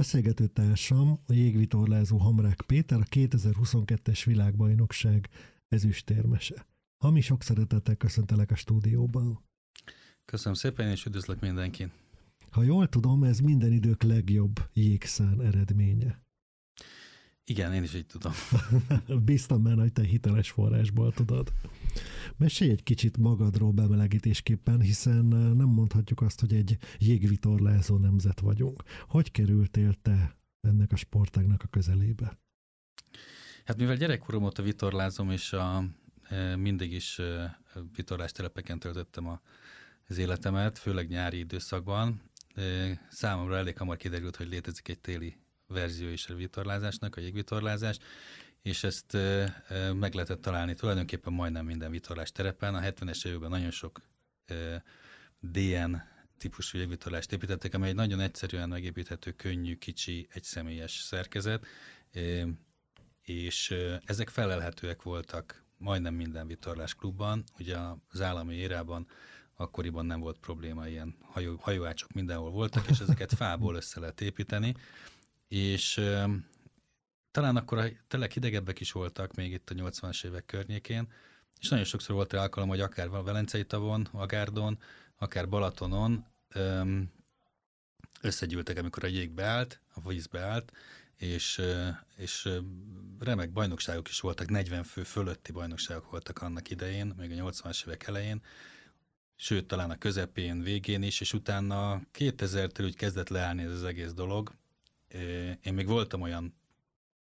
Beszélgető társam a jégvitorlázó Hamrák Péter, a 2022-es világbajnokság ezüstérmese. Ami sok szeretettel köszöntelek a stúdióban. Köszönöm szépen, és üdvözlök mindenkit. Ha jól tudom, ez minden idők legjobb jégszán eredménye. Igen, én is így tudom. Bíztam benne, hogy te hiteles forrásból tudod. Mesélj egy kicsit magadról bemelegítésképpen, hiszen nem mondhatjuk azt, hogy egy jégvitorlázó nemzet vagyunk. Hogy kerültél te ennek a sportágnak a közelébe? Hát mivel gyerekkorom óta vitorlázom, és a, mindig is vitorlás telepeken töltöttem a, az életemet, főleg nyári időszakban, számomra elég hamar kiderült, hogy létezik egy téli verzió is a vitorlázásnak, a jégvitorlázás, és ezt meg lehetett találni tulajdonképpen majdnem minden vitorlás terepen. A 70-es években nagyon sok DN típusú jégvitorlást építettek, amely egy nagyon egyszerűen megépíthető, könnyű, kicsi, egyszemélyes szerkezet, és ezek felelhetőek voltak majdnem minden vitorlás klubban. Ugye az állami érában akkoriban nem volt probléma, ilyen hajó, hajóácsok mindenhol voltak, és ezeket fából össze lehet építeni, és talán akkor a telek hidegebbek is voltak még itt a 80-as évek környékén, és nagyon sokszor volt rá alkalom, hogy akár Velencei tavon, Agárdon, akár Balatonon öm, összegyűltek, amikor a jég beállt, a víz beállt, és, és remek bajnokságok is voltak, 40 fő fölötti bajnokságok voltak annak idején, még a 80-as évek elején, sőt, talán a közepén, végén is, és utána 2000-től úgy kezdett leállni ez az egész dolog. Én még voltam olyan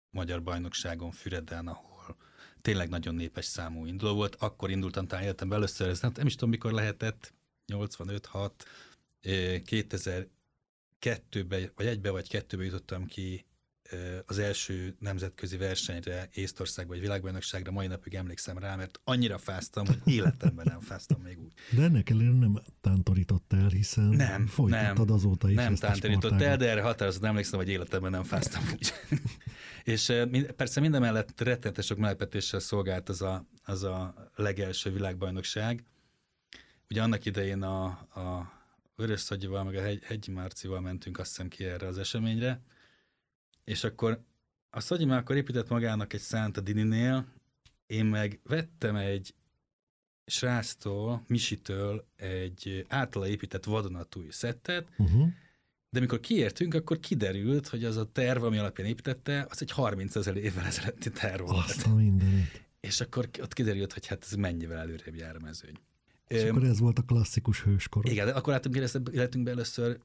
magyar bajnokságon Füreden, ahol tényleg nagyon népes számú induló volt. Akkor indultam talán életemben először, ez nem is tudom, mikor lehetett, 85-6, 2002-be, vagy egybe vagy kettőbe jutottam ki az első nemzetközi versenyre, Észtországba vagy világbajnokságra, mai napig emlékszem rá, mert annyira fáztam, hogy életemben nem fáztam még úgy. De ennek ellenére nem tántorítottál, hiszen nem, folytattad nem, azóta is Nem tántorított el, de erre határozottan emlékszem, hogy életemben nem fáztam úgy. És persze minden mellett rettenetes sok meglepetéssel szolgált az a, az a legelső világbajnokság. Ugye annak idején a, a Vörös Szagyival, meg a Hegy, Hegyi Márcival mentünk azt hiszem ki erre az eseményre, és akkor a Szagyi már akkor épített magának egy szánt a Dininél, én meg vettem egy sráctól, Misitől egy általa épített vadonatúj szettet, uh-huh. de amikor kiértünk, akkor kiderült, hogy az a terv, ami alapján építette, az egy 30 ezer évvel ezelőtti terv volt. Azt a mindenit. És akkor ott kiderült, hogy hát ez mennyivel előrébb jár a mezőny. És Öm, akkor ez volt a klasszikus hőskor. Igen, de akkor láttunk életünkben először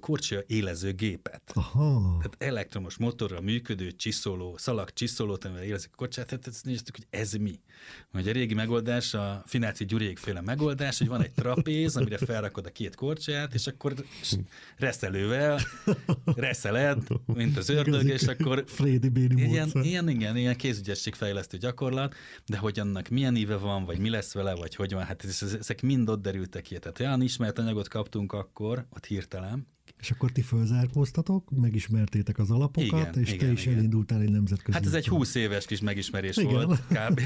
korcsolya élező gépet. Aha. Tehát elektromos motorral működő csiszoló, szalag csiszolót, amivel élezik a kocsát, tehát ezt néztük, hogy ez mi. Hogy a régi megoldás, a Fináci Gyuriék féle megoldás, hogy van egy trapéz, amire felrakod a két korcsolyát, és akkor reszelővel reszeled, mint az ördög, és akkor Frédi ilyen, ilyen, igen, ilyen kézügyességfejlesztő gyakorlat, de hogy annak milyen íve van, vagy mi lesz vele, vagy hogy van, hát ezek mind ott derültek ki. Tehát olyan ismert anyagot kaptunk akkor, ott hirtelen, és akkor ti fölzárkóztatok, megismertétek az alapokat, igen, és igen, te is igen. elindultál egy nemzetközi. Hát ez egy 20 éves kis megismerés igen. volt kb.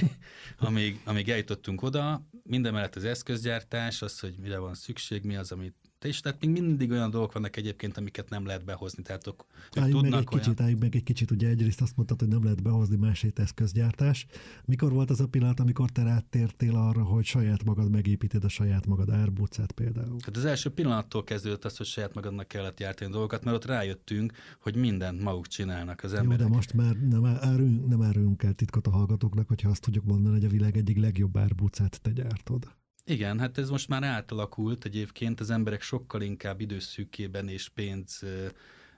amíg, amíg eljutottunk oda. Minden mellett az eszközgyártás, az, hogy mire van szükség, mi az, amit és tehát még mindig olyan dolgok vannak egyébként, amiket nem lehet behozni. Tehát ők, ők tudnak meg egy olyan... kicsit, álljunk meg egy kicsit, ugye egyrészt azt mondtad, hogy nem lehet behozni másét eszközgyártás. Mikor volt az a pillanat, amikor te rátértél arra, hogy saját magad megépíted a saját magad árbúcát például? Hát az első pillanattól kezdődött az, hogy saját magadnak kellett gyártani dolgokat, mert ott rájöttünk, hogy mindent maguk csinálnak az emberek. Jó, de most már nem, árulunk, nem árulunk el titkot a hallgatóknak, hogyha azt tudjuk mondani, hogy a világ egyik legjobb árbúcát te gyártod. Igen, hát ez most már átalakult egyébként, az emberek sokkal inkább időszűkében és pénz ö,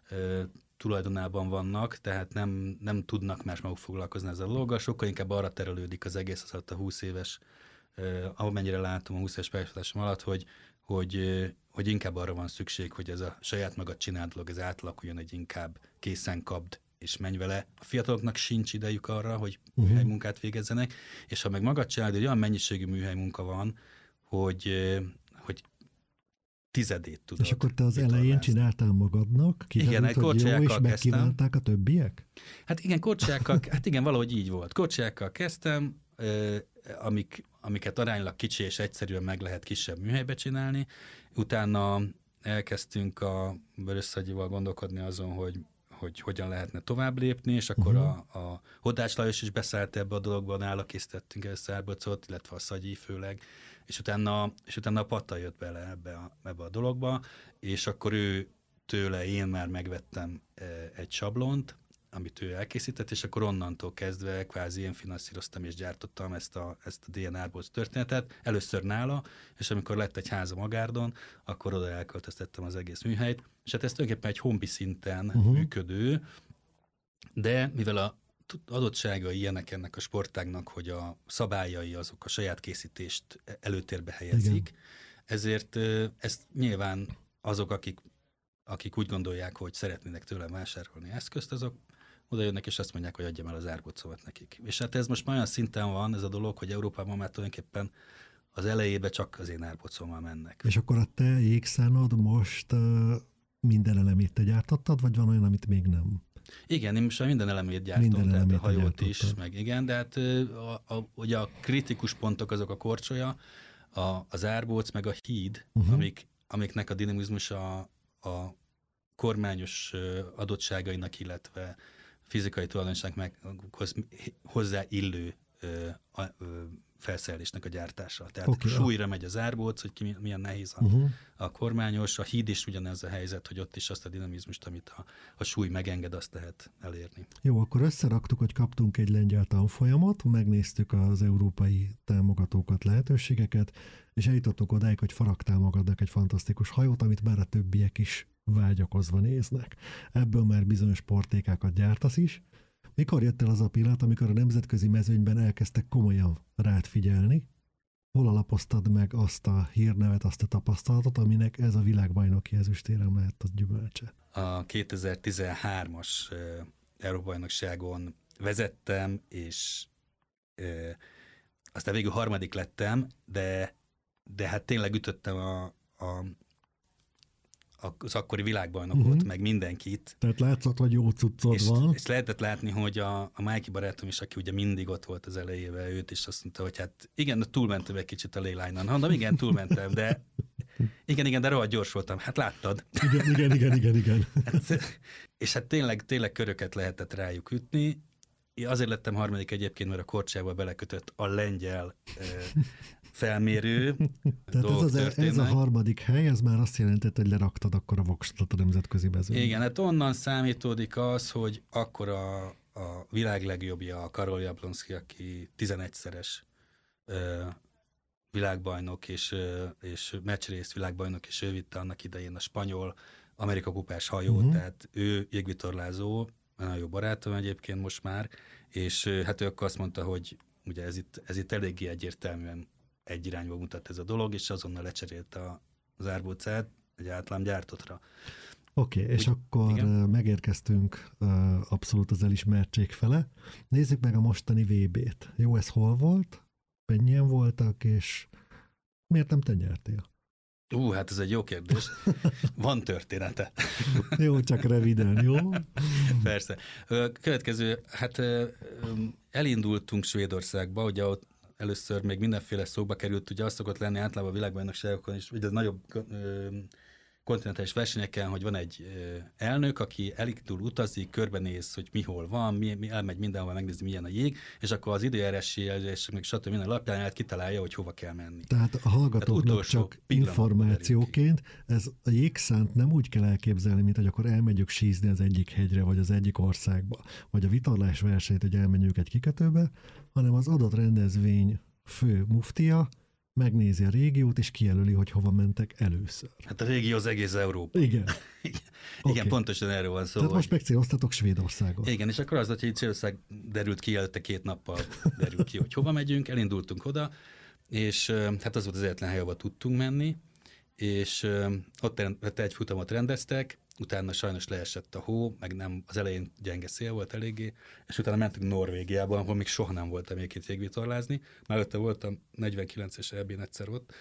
ö, tulajdonában vannak, tehát nem, nem tudnak más maguk foglalkozni ezzel a dologgal, sokkal inkább arra terelődik az egész az a 20 éves, ö, amennyire látom a 20 éves pályafutásom alatt, hogy, hogy, hogy inkább arra van szükség, hogy ez a saját magad csinált dolog, ez átalakuljon egy inkább készen kapd és menj vele. A fiataloknak sincs idejük arra, hogy uh-huh. munkát végezzenek, és ha meg magad csinálod, hogy olyan mennyiségű műhely munka van, hogy, hogy tizedét tudod. És akkor te az elején csináltál magadnak? Kiderült, igen, egy korcsolyákkal kezdtem. a többiek? Hát igen, korcsolyákkal, hát igen, valahogy így volt. Korcsolyákkal kezdtem, amik, amiket aránylag kicsi és egyszerűen meg lehet kisebb műhelybe csinálni. Utána elkezdtünk a Vörösszagyival gondolkodni azon, hogy hogy hogyan lehetne tovább lépni, és akkor uh-huh. a, a Hodács Lajos is beszállt ebbe a dologba, nála készítettünk el szárbocot, illetve a Szagyi főleg, és utána, és utána a Patta jött bele ebbe a, ebbe a dologba, és akkor ő tőle én már megvettem egy sablont, amit ő elkészített, és akkor onnantól kezdve kvázi én finanszíroztam és gyártottam ezt a, ezt a DNR-ból történetet, először nála, és amikor lett egy háza Magárdon, akkor oda elköltöztettem az egész műhelyt, és hát ez tulajdonképpen egy hombi szinten uh-huh. működő, de mivel a adottságai ilyenek ennek a sportágnak, hogy a szabályai azok a saját készítést előtérbe helyezik, Igen. ezért ezt nyilván azok, akik akik úgy gondolják, hogy szeretnének tőlem vásárolni eszközt, azok oda jönnek, és azt mondják, hogy adjam el az árgócovat nekik. És hát ez most már olyan szinten van ez a dolog, hogy Európában már tulajdonképpen az elejébe csak az én árgócommal mennek. És akkor a te jégszánod most minden elemét te gyártottad, vagy van olyan, amit még nem? Igen, én most már minden elemét gyártom, minden tehát elemét a hajót is, meg igen, de hát a, a, ugye a kritikus pontok azok a korcsolya, a, az árbóc, meg a híd, uh-huh. amik, amiknek a dinamizmus a, a kormányos adottságainak, illetve fizikai tulajdonsághoz hozzá illő ö, felszerelésnek a gyártása. Tehát okay, súlyra megy az árbóc, hogy ki, milyen nehéz a, uh-huh. a kormányos, a híd is ugyanez a helyzet, hogy ott is azt a dinamizmust, amit a, a súly megenged, azt lehet elérni. Jó, akkor összeraktuk, hogy kaptunk egy lengyel tanfolyamot, megnéztük az európai támogatókat, lehetőségeket, és eljutottuk odáig, hogy Farag támogatnak egy fantasztikus hajót, amit már a többiek is vágyakozva néznek. Ebből már bizonyos portékákat gyártasz is. Mikor jött el az a pillanat, amikor a nemzetközi mezőnyben elkezdtek komolyan rád figyelni? Hol alapoztad meg azt a hírnevet, azt a tapasztalatot, aminek ez a világbajnoki ezüstérem lehet a gyümölcse? A 2013-as Európa-bajnokságon vezettem, és e, aztán végül harmadik lettem, de, de hát tényleg ütöttem a, a az akkori világbajnokot, uh-huh. meg mindenkit. Tehát látszott, hogy jó cuccod és, van. És lehetett látni, hogy a, a Májki barátom is, aki ugye mindig ott volt az elejével, őt is azt mondta, hogy hát igen, túlmentem egy kicsit a lélányon. Mondom, igen, túlmentem, de igen, igen, de rohadt gyors voltam. Hát láttad. Igen, igen, igen, igen, igen. Hát, és hát tényleg, tényleg köröket lehetett rájuk ütni. Én azért lettem harmadik egyébként, mert a korcsába belekötött a lengyel felmérő Tehát ez, az, e- ez a harmadik hely, ez már azt jelentett, hogy leraktad akkor a voksot a nemzetközi mezőn. Igen, hát onnan számítódik az, hogy akkor a, a világ legjobbja a Karol Jablonski, aki 11-szeres ö, világbajnok és, ö, és meccsrész világbajnok, és ő vitte annak idején a spanyol Amerika kupás hajót, uh-huh. tehát ő jégvitorlázó, nagyon jó barátom egyébként most már, és hát ő akkor azt mondta, hogy ugye ez itt, ez itt eléggé egyértelműen egy irányba mutat ez a dolog, és azonnal lecserélte az árbócát egy általán gyártottra. Oké, okay, és akkor igen? megérkeztünk abszolút az elismertség fele. Nézzük meg a mostani VB-t. Jó, ez hol volt? Mennyien voltak, és miért nem te nyertél? Ú, hát ez egy jó kérdés. Van története. jó, csak röviden, jó? Persze. Következő, hát elindultunk Svédországba, ugye ott először még mindenféle szóba került, ugye az szokott lenni általában a világbajnokságokon is, ugye nagyobb ö, kontinentális versenyeken, hogy van egy elnök, aki elindul, utazik, körbenéz, hogy mi hol van, mi, mi elmegy mindenhol, megnézi, milyen a jég, és akkor az időjárási és meg stb. minden alapján el kitalálja, hogy hova kell menni. Tehát a hallgatóknak csak információként, ez a jégszánt nem úgy kell elképzelni, mint hogy akkor elmegyünk sízni az egyik hegyre, vagy az egyik országba, vagy a vitorlás versenyt, hogy elmenjünk egy kikötőbe, hanem az adott rendezvény fő muftia, megnézi a régiót, és kijelöli, hogy hova mentek először. Hát a régió az egész Európa. Igen. Igen, okay. pontosan erről van szó. Tehát hogy... most megcéloztatok Svédországot. Igen, és akkor az, hogy Svédország derült ki, előtte két nappal derült ki, hogy hova megyünk, elindultunk oda, és hát az volt az egyetlen hely, ahova tudtunk menni, és ott hát egy futamot rendeztek, utána sajnos leesett a hó, meg nem, az elején gyenge szél volt eléggé, és utána mentünk Norvégiába, ahol még soha nem voltam még itt jégvitorlázni. Már előtte voltam 49-es elbén egyszer ott,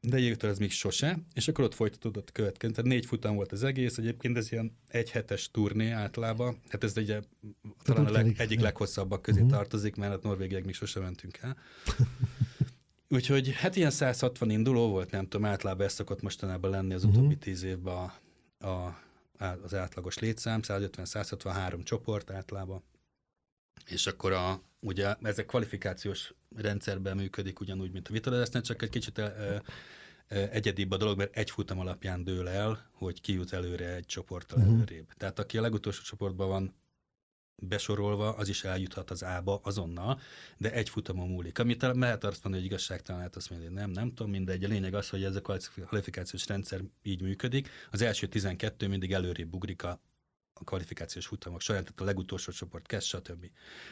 de jégvitor ez még sose, és akkor ott folytatódott következő. Tehát négy futam volt az egész, egyébként ez ilyen egy hetes turné általában, hát ez ugye talán a leg, egyik leghosszabbak közé uh-huh. tartozik, mert a Norvégiák még sose mentünk el. Úgyhogy hát ilyen 160 induló volt, nem tudom, általában ez szokott mostanában lenni az utóbbi tíz évben a, a, az átlagos létszám, 150-163 csoport általában. És akkor a, ugye ezek kvalifikációs rendszerben működik ugyanúgy, mint a vitorlázásnál, csak egy kicsit e, e, egyedibb a dolog, mert egy futam alapján dől el, hogy ki jut előre egy csoporttal uh-huh. előrébb. Tehát aki a legutolsó csoportban van besorolva, az is eljuthat az A-ba azonnal, de egy futamon múlik. Amit lehet azt mondani, hogy igazságtalan, lehet azt mondani, hogy nem, nem tudom, mindegy. A lényeg az, hogy ez a kvalifikációs rendszer így működik. Az első 12 mindig előrébb ugrik a a kvalifikációs futamok során, tehát a legutolsó csoport kezd, stb.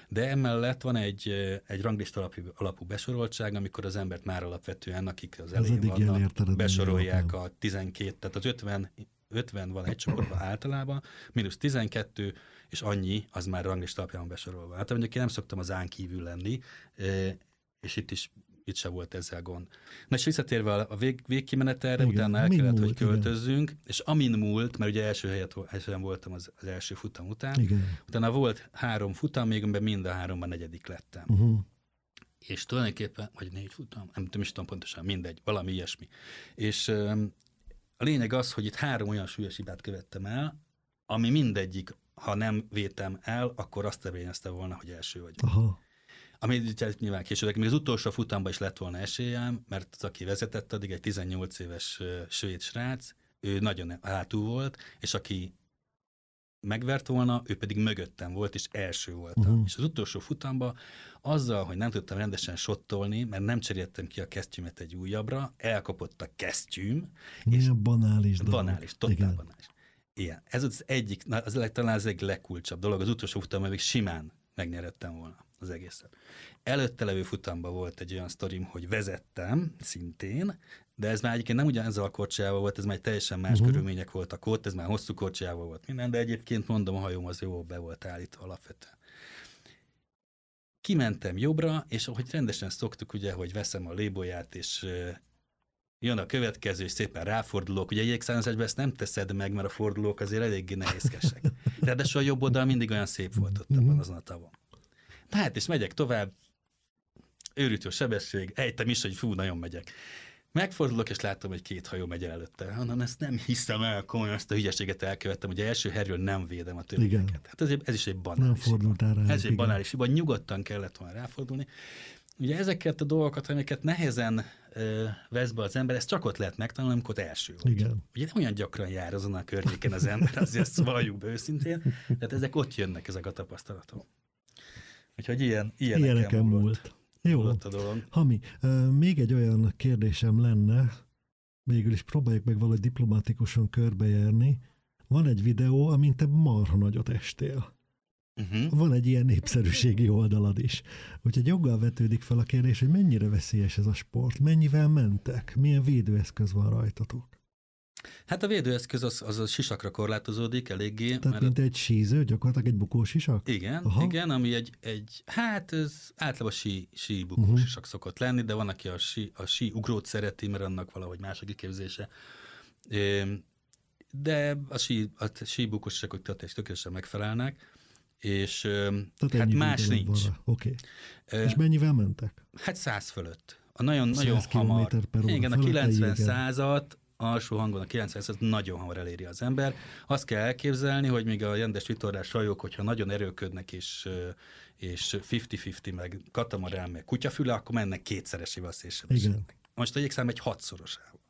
De emellett van egy, egy ranglista alapú, alapú besoroltság, amikor az embert már alapvetően, akik az elején vannak, besorolják a 12, tehát az 50, 50 van egy csoportban általában, mínusz 12, és annyi, az már ranglista alapján besorolva. Hát mondjuk én nem szoktam az án kívül lenni, és itt is itt se volt ezzel gond. Na és visszatérve a vég, végkimenetelre, igen, utána el kellett, múlt, hogy költözzünk, igen. és amin múlt, mert ugye első helyet, helyen voltam az, az első futam után, igen. utána volt három futam, még amiben mind a háromban negyedik lettem. Uh-huh. És tulajdonképpen, vagy négy futam, nem, nem is tudom pontosan, mindegy, valami ilyesmi. És a lényeg az, hogy itt három olyan súlyos hibát követtem el, ami mindegyik, ha nem vétem el, akkor azt eredményezte volna, hogy első vagy. Aha. Ami nyilván később, még az utolsó futamban is lett volna esélyem, mert az, aki vezetett addig egy 18 éves svéd srác, ő nagyon hátul volt, és aki megvert volna, ő pedig mögöttem volt, és első voltam. Uh-huh. És az utolsó futamban azzal, hogy nem tudtam rendesen sottolni, mert nem cseréltem ki a kesztyümet egy újabbra, elkapott a kesztyűm. És banális dolog. Banális, totál Igen. banális. Igen, ez az egyik, az talán az egyik legkulcsabb dolog, az utolsó futamban még simán megnyerettem volna az egészet. Előtte levő futamban volt egy olyan sztorim, hogy vezettem szintén, de ez már egyébként nem ugyanezzel a korcsájával volt, ez már teljesen más uh-huh. körülmények voltak ott, ez már hosszú korcsájával volt minden, de egyébként mondom, a hajóm az jó be volt állítva alapvetően. Kimentem jobbra, és ahogy rendesen szoktuk, ugye, hogy veszem a lébolyát, és jön a következő, és szépen ráfordulok. Ugye jégszállásban ezt nem teszed meg, mert a fordulók azért eléggé nehézkesek. Ráadásul a jobb oldal mindig olyan szép volt ott abban azon a tavon. Hát, és megyek tovább, őrítő sebesség, ejtem is, hogy fú, nagyon megyek. Megfordulok, és látom, hogy két hajó megy előtte. Hanem ezt nem hiszem el, komolyan ezt a hülyeséget elkövettem, hogy első herről nem védem a többieket. Hát ez, ez is egy banális. Nem fordultál rá. Ez egy banális hiba, nyugodtan kellett volna ráfordulni. Ugye ezeket a dolgokat, amiket nehezen vesz be az ember, ezt csak ott lehet megtanulni, amikor első volt. Igen. Ugye nem olyan gyakran jár azon a környéken az ember, azért ezt valljuk be őszintén, tehát ezek ott jönnek, ezek a tapasztalatok. Úgyhogy ilyen, ilyeneken, ilyeneken múlt. múlt. Jó. Múlt a dolog. Hami, még egy olyan kérdésem lenne, végül is próbáljuk meg valahogy diplomatikusan körbejárni. Van egy videó, amint te marha nagyot estél. Uh-huh. Van egy ilyen népszerűségi oldalad is. Úgyhogy joggal vetődik fel a kérdés, hogy mennyire veszélyes ez a sport, mennyivel mentek, milyen védőeszköz van rajtatok. Hát a védőeszköz az, az a sisakra korlátozódik eléggé. Tehát mert mint egy síző, gyakorlatilag egy bukós sisak? Igen, Aha. igen, ami egy, egy, hát ez általában sí, sí bukós uh-huh. sisak szokott lenni, de van, aki a sí, a sí ugrót szereti, mert annak valahogy más a kiképzése. De a sí, a sí bukós sisakok tökéletesen megfelelnek és Tehát hát más nincs. Oké. Okay. És mennyivel mentek? Hát száz fölött. A nagyon, nagyon hamar. Per óra igen, a 90 százat alsó hangon a 90 százat nagyon hamar eléri az ember. Azt kell elképzelni, hogy még a rendes vitorlás hajók, hogyha nagyon erőködnek és és 50-50 meg katamarán, meg kutyafüle, akkor mennek kétszeresével szélsebességnek. Most a szám egy hatszorosával.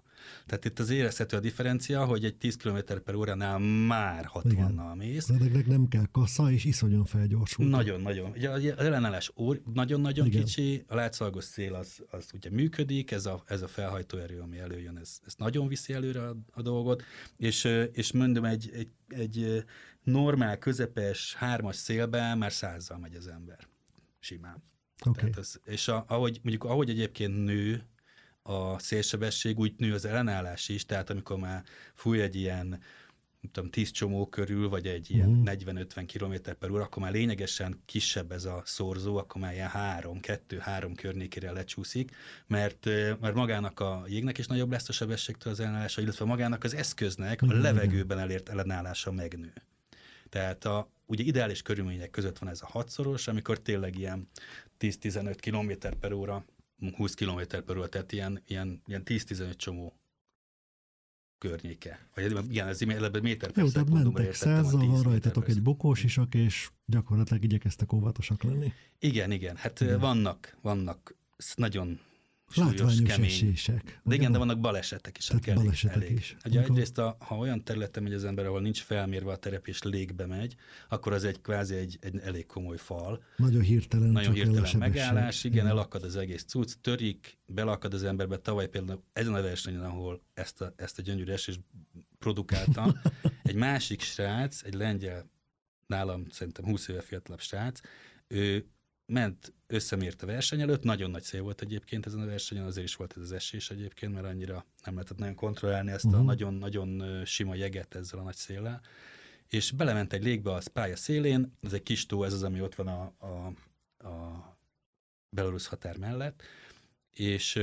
Tehát itt az érezhető a differencia, hogy egy 10 km per óránál már 60-nal mész. Ezeknek nem kell kassa, és iszonyan felgyorsul. Nagyon-nagyon. Ugye az ellenállás nagyon-nagyon kicsi, a látszalgos szél az, az ugye működik, ez a, ez a felhajtóerő, ami előjön, ez, ez nagyon viszi előre a, a dolgot, és, és mondom, egy, egy, egy normál, közepes, hármas szélben már százzal megy az ember. Simán. Okay. ez, és a, ahogy, mondjuk ahogy egyébként nő a szélsebesség, úgy nő az ellenállás is, tehát amikor már fúj egy ilyen nem tudom, 10 csomó körül, vagy egy ilyen. Mhm. 40-50 km per óra, akkor már lényegesen kisebb ez a szorzó, akkor már ilyen 3, 2, 3 környékére lecsúszik, mert, mert magának a jégnek is nagyobb lesz a sebességtől az ellenállása, illetve magának az eszköznek a uh-huh. levegőben elért ellenállása megnő. Tehát a, ugye ideális körülmények között van ez a hatszoros, amikor tényleg ilyen 10-15 km per óra 20 km per óra, tehát ilyen, ilyen, ilyen 10-15 csomó környéke. Vagy igen, ez méter per Jó, tehát mentek százzal, van rajtatok egy bokós isak, és gyakorlatilag igyekeztek óvatosak lenni. Igen, igen. Hát igen. vannak, vannak nagyon Látványos kemény. esések. De igen, de vannak balesetek is. Tehát elég, balesetek elég. is. Ugye Amikor... egyrészt, a, ha olyan területen megy az ember, ahol nincs felmérve a terep és légbe megy, akkor az egy kvázi egy, egy elég komoly fal. Nagyon hirtelen. Nagyon hirtelen megállás, igen, igen, elakad az egész cucc, törik, belakad az emberbe. Tavaly például ezen a versenyen, ahol ezt a, ezt a gyönyörű esést produkáltam, egy másik srác, egy lengyel, nálam szerintem 20 éve fiatalabb srác, ő ment, összemért a verseny előtt, nagyon nagy szél volt egyébként ezen a versenyen, azért is volt ez az esés egyébként, mert annyira nem lehetett nagyon kontrollálni ezt uh-huh. a mhm. nagyon-nagyon sima jeget ezzel a nagy széllel, és belement egy légbe a pálya szélén, ez egy kis tó, ez az, ami ott van a, a, a belorusz határ mellett, és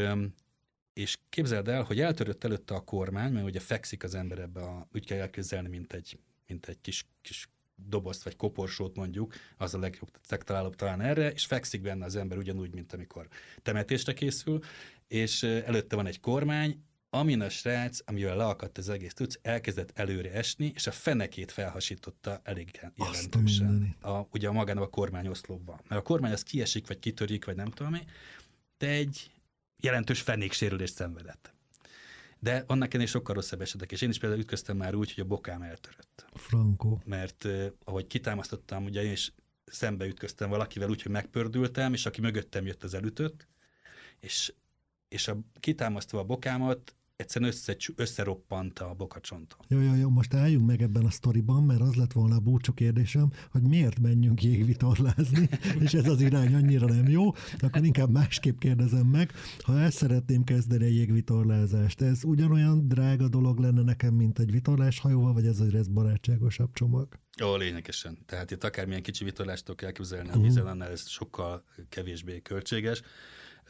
és képzeld el, hogy eltörött előtte a kormány, mert ugye fekszik az ember ebbe a, úgy kell elképzelni, mint egy, mint egy kis, kis dobozt vagy koporsót mondjuk, az a legjobb legtalálóbb talán erre, és fekszik benne az ember ugyanúgy, mint amikor temetésre készül, és előtte van egy kormány, amin a srác, amivel leakadt az egész tudsz, elkezdett előre esni, és a fenekét felhasította elég jelentősen. A, ugye a magának a kormány oszlopban. Mert a kormány az kiesik, vagy kitörik, vagy nem tudom mi, de egy jelentős fenéksérülést szenvedett. De annak ennél sokkal rosszabb esetek, és én is például ütköztem már úgy, hogy a bokám eltörött. Franco. Mert ahogy kitámasztottam, ugye én is szembe ütköztem valakivel úgy, hogy megpördültem, és aki mögöttem jött az elütött, és, és a, kitámasztva a bokámat, egyszerűen össze, összeroppant a bokacsontom. Jó, jó, jó, most álljunk meg ebben a sztoriban, mert az lett volna a búcsú kérdésem, hogy miért menjünk jégvitorlázni, és ez az irány annyira nem jó, akkor inkább másképp kérdezem meg, ha el szeretném kezdeni a jégvitorlázást, ez ugyanolyan drága dolog lenne nekem, mint egy vitorláshajóval, vagy ez egy barátságosabb csomag? Ó, lényegesen. Tehát itt akármilyen kicsi vitorlást kell elképzelni a vízen, annál ez sokkal kevésbé költséges.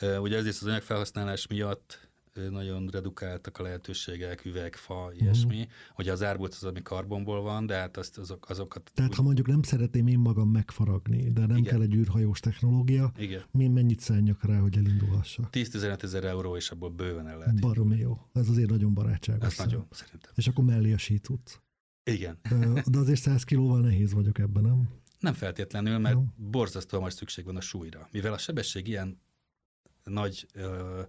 Ugye ezért az anyagfelhasználás miatt nagyon redukáltak a lehetőségek, üveg, fa, ilyesmi. Uh-huh. Ugye az árbóc az, ami karbonból van, de hát azt, azok, azokat... Tehát úgy... ha mondjuk nem szeretném én magam megfaragni, de nem Igen. kell egy űrhajós technológia, Igen. mi mennyit szálljak rá, hogy elindulhassak? 10-15 ezer euró, és abból bőven el lehet. Baromi jó. Ez azért nagyon barátságos. Ez nagyon, szerintem. És akkor mellé a sícuc. Igen. De azért 100 kilóval nehéz vagyok ebben, nem? Nem feltétlenül, mert jó. borzasztóan majd szükség van a súlyra. Mivel a sebesség ilyen nagy ö,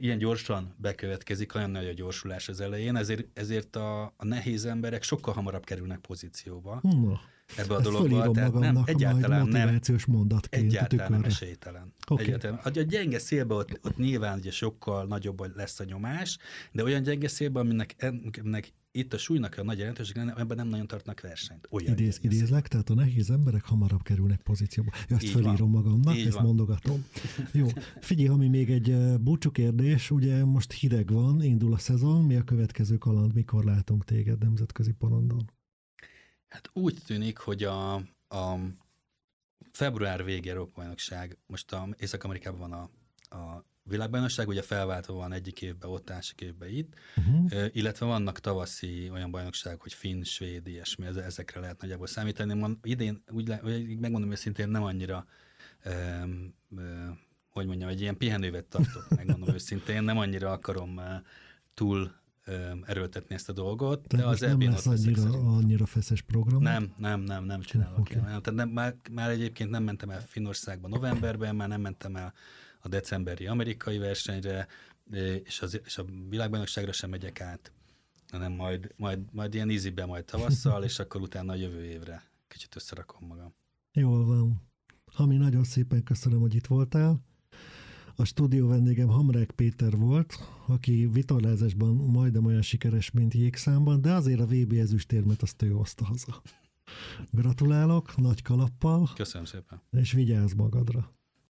ilyen gyorsan bekövetkezik, olyan nagy a gyorsulás az elején, ezért, ezért a, a nehéz emberek sokkal hamarabb kerülnek pozícióba. Na, ebbe a dologba. Tehát nem, egyáltalán nem, mondatként egyáltalán nem esélytelen. Okay. Egyáltalán. A gyenge szélben ott, ott nyilván ugye sokkal nagyobb lesz a nyomás, de olyan gyenge szélben, aminek, ennek itt a súlynak a nagy jelentőség lenne, ebben nem nagyon tartnak versenyt. Olyan Idéz, idézlek, tehát a nehéz emberek hamarabb kerülnek pozícióba. Ezt Így felírom van. magamnak, Így ezt van. mondogatom. Jó, figyelj, ami még egy búcsú kérdés, ugye most hideg van, indul a szezon, mi a következő kaland, mikor látunk téged nemzetközi porondon? Hát úgy tűnik, hogy a, a február vége Európa most a, Észak-Amerikában van a, a világbajnokság, ugye felváltva van egyik évben ott, másik évben itt, uh-huh. illetve vannak tavaszi olyan bajnokságok, hogy finn, svéd, ilyesmi, ezekre lehet nagyjából számítani. Mond, idén, úgy le, megmondom őszintén, nem annyira um, um, hogy mondjam, egy ilyen pihenővet tartok, megmondom őszintén, nem annyira akarom túl erőltetni ezt a dolgot, Tehát de az nem lesz annyira, annyira feszes program? Nem, nem, nem, nem csinálok okay. ilyen. Tehát nem, már, már egyébként nem mentem el Finnországba novemberben, már nem mentem el a decemberi amerikai versenyre, és, az, és a világbajnokságra sem megyek át, hanem majd, majd, majd ilyen easybe majd tavasszal, és akkor utána a jövő évre kicsit összerakom magam. Jól van. Hami, nagyon szépen köszönöm, hogy itt voltál. A stúdió vendégem Hamrek Péter volt, aki vitorlázásban majdnem olyan sikeres, mint jégszámban, de azért a VB ezüstérmet azt ő hozta haza. Gratulálok, nagy kalappal. Köszönöm szépen. És vigyázz magadra.